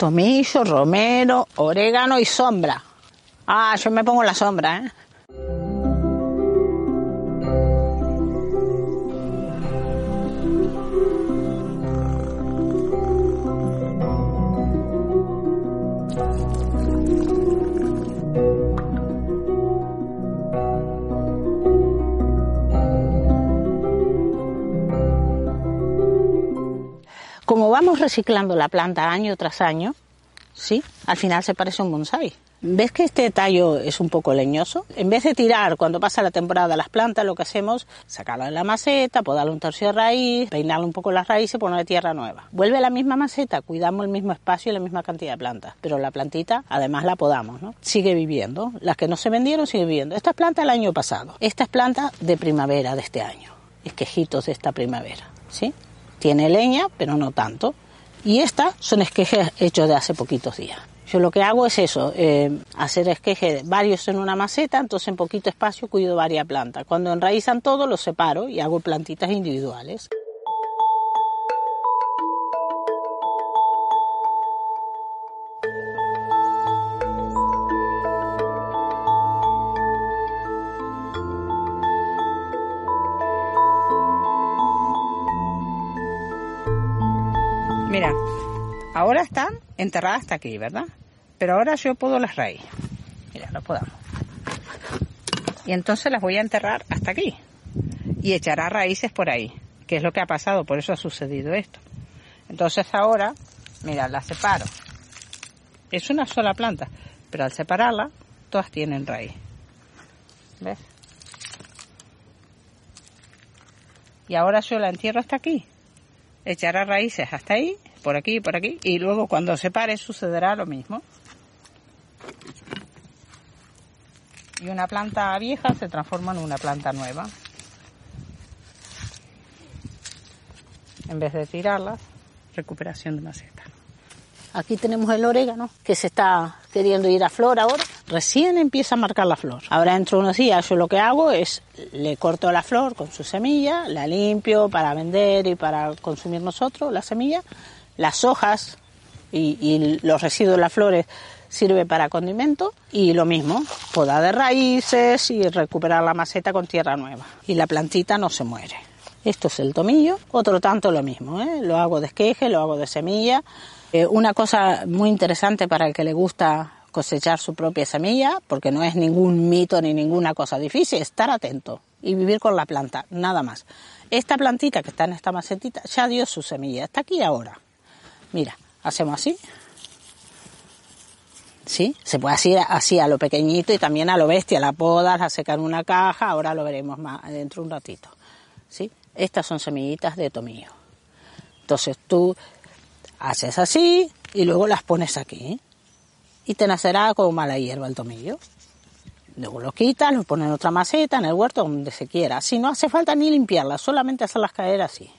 Tomillo, romero, orégano y sombra. Ah, yo me pongo la sombra, ¿eh? Como vamos reciclando la planta año tras año, sí, al final se parece un bonsai. ¿Ves que este tallo es un poco leñoso? En vez de tirar cuando pasa la temporada las plantas, lo que hacemos es sacarla de la maceta, podarle un tercio de raíz, peinarle un poco las raíces y ponerle tierra nueva. Vuelve a la misma maceta, cuidamos el mismo espacio y la misma cantidad de plantas, pero la plantita además la podamos, ¿no? Sigue viviendo. Las que no se vendieron siguen viviendo. Esta es planta del año pasado. Esta es planta de primavera de este año. Esquejitos de esta primavera, ¿sí? Tiene leña, pero no tanto. Y estas son esquejes hechos de hace poquitos días. Yo lo que hago es eso, eh, hacer esquejes varios en una maceta, entonces en poquito espacio cuido varias plantas. Cuando enraizan todo, los separo y hago plantitas individuales. Ahora están enterradas hasta aquí, ¿verdad? Pero ahora yo puedo las raíces. Mira, lo podamos. Y entonces las voy a enterrar hasta aquí. Y echará raíces por ahí, que es lo que ha pasado, por eso ha sucedido esto. Entonces ahora, mira, las separo. Es una sola planta, pero al separarla, todas tienen raíz. ¿Ves? Y ahora yo la entierro hasta aquí echará raíces hasta ahí, por aquí y por aquí, y luego cuando se pare sucederá lo mismo. Y una planta vieja se transforma en una planta nueva. En vez de tirarlas, recuperación de maceta. Aquí tenemos el orégano que se está queriendo ir a flor ahora. Recién empieza a marcar la flor. Ahora dentro de unos días yo lo que hago es le corto la flor con su semilla, la limpio para vender y para consumir nosotros la semilla. Las hojas y, los residuos de las flores sirve para condimento y lo mismo, poda de raíces y recuperar la maceta con tierra nueva. Y la plantita no se muere. Esto es el tomillo, otro tanto lo mismo, ¿eh? lo hago de esqueje, lo hago de semilla. Eh, una cosa muy interesante para el que le gusta cosechar su propia semilla, porque no es ningún mito ni ninguna cosa difícil, estar atento y vivir con la planta, nada más. Esta plantita que está en esta macetita ya dio su semilla, está aquí ahora. Mira, hacemos así. ¿Sí? Se puede hacer así a lo pequeñito y también a lo bestia, la podas, la secar en una caja, ahora lo veremos más dentro de un ratito. ¿Sí? Estas son semillitas de tomillo. Entonces tú haces así y luego las pones aquí. Y te nacerá como mala hierba el tomillo. Luego lo quitas, lo pones en otra maceta, en el huerto, donde se quiera. Si no hace falta ni limpiarlas, solamente hacerlas caer así.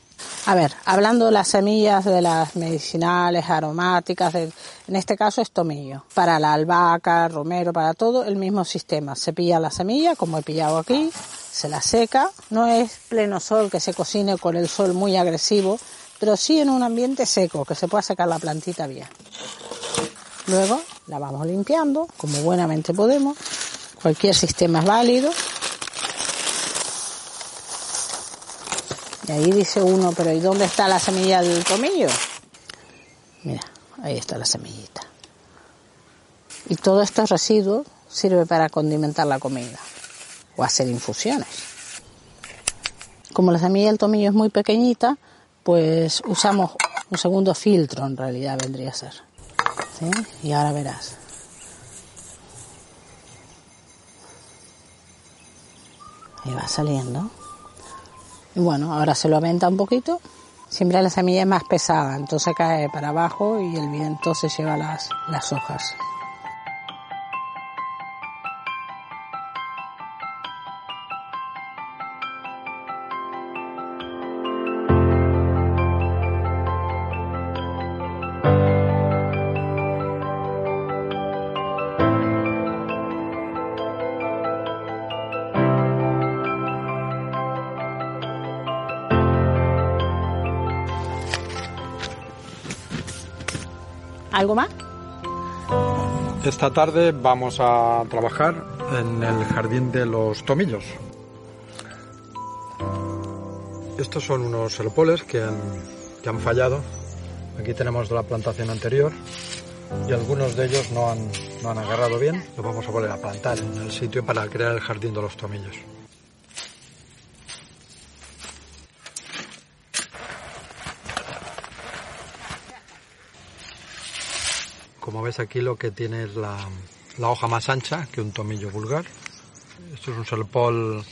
A ver, hablando de las semillas de las medicinales, aromáticas, de, en este caso es tomillo. Para la albahaca, romero, para todo, el mismo sistema. Se pilla la semilla, como he pillado aquí, se la seca. No es pleno sol que se cocine con el sol muy agresivo, pero sí en un ambiente seco, que se pueda secar la plantita bien. Luego la vamos limpiando, como buenamente podemos. Cualquier sistema es válido. Ahí dice uno, pero ¿y dónde está la semilla del tomillo? Mira, ahí está la semillita. Y todo estos residuos sirve para condimentar la comida o hacer infusiones. Como la semilla del tomillo es muy pequeñita, pues usamos un segundo filtro en realidad vendría a ser. Y ahora verás. Ahí va saliendo. Y bueno, ahora se lo aventa un poquito. Siempre la semilla es más pesada, entonces cae para abajo y el viento se lleva las, las hojas. ¿Algo más? Esta tarde vamos a trabajar en el jardín de los tomillos. Estos son unos serpoles que han, que han fallado. Aquí tenemos la plantación anterior y algunos de ellos no han, no han agarrado bien. Los vamos a volver a plantar en el sitio para crear el jardín de los tomillos. Como ves aquí lo que tiene es la, hoja más ancha que un tomillo vulgar. Esto es un serpol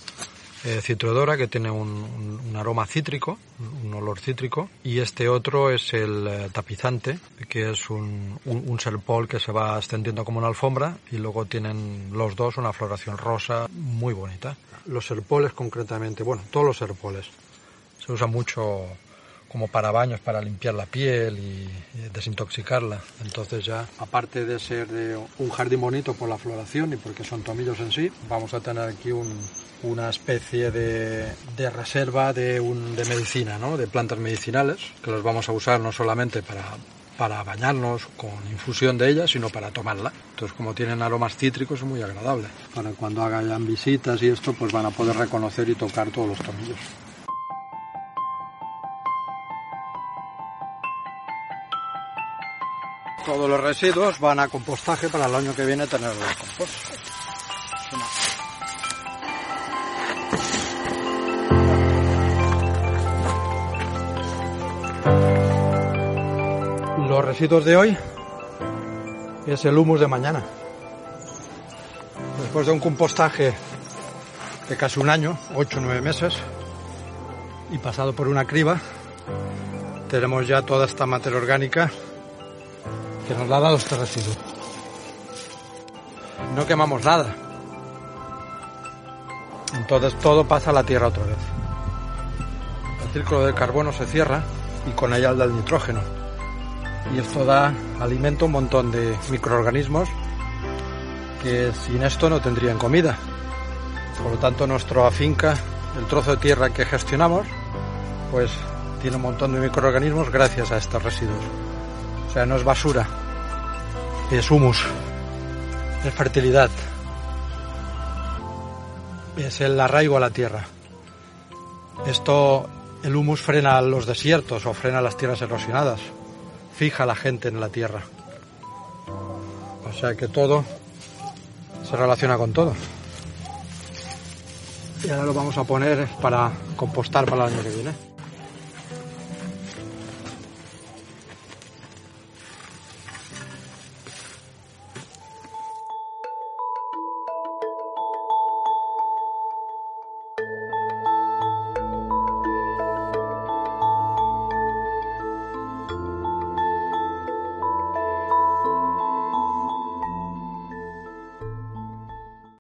eh, citrodora que tiene un, aroma cítrico, un olor cítrico, y este otro es el eh, tapizante, que es un, un, serpol que se va extendiendo como una alfombra y luego tienen los dos una floración rosa muy bonita. Los serpoles concretamente, bueno, todos los serpoles, se usa mucho como para baños, para limpiar la piel y, desintoxicarla. Entonces ya, aparte de ser de un jardín bonito por la floración y porque son tomillos en sí, vamos a tener aquí un, una especie de, de reserva de, un, de medicina, ¿no? de plantas medicinales, que los vamos a usar no solamente para, para bañarnos con infusión de ellas, sino para tomarla. Entonces, como tienen aromas cítricos, es muy agradable. Para cuando hagan visitas y esto, pues van a poder reconocer y tocar todos los tomillos. Todos los residuos van a compostaje para el año que viene tener el compost. Los residuos de hoy es el humus de mañana. Después de un compostaje de casi un año, 8 o 9 meses, y pasado por una criba, tenemos ya toda esta materia orgánica que nos la ha dado este residuo. No quemamos nada. Entonces todo pasa a la tierra otra vez. El círculo del carbono se cierra y con ella el del nitrógeno. Y esto da alimento a un montón de microorganismos que sin esto no tendrían comida. Por lo tanto, nuestra finca, el trozo de tierra que gestionamos, pues tiene un montón de microorganismos gracias a estos residuos. O sea, no es basura, es humus, es fertilidad, es el arraigo a la tierra. Esto, el humus frena los desiertos o frena las tierras erosionadas, fija a la gente en la tierra. O sea que todo se relaciona con todo. Y ahora lo vamos a poner para compostar para el año que viene.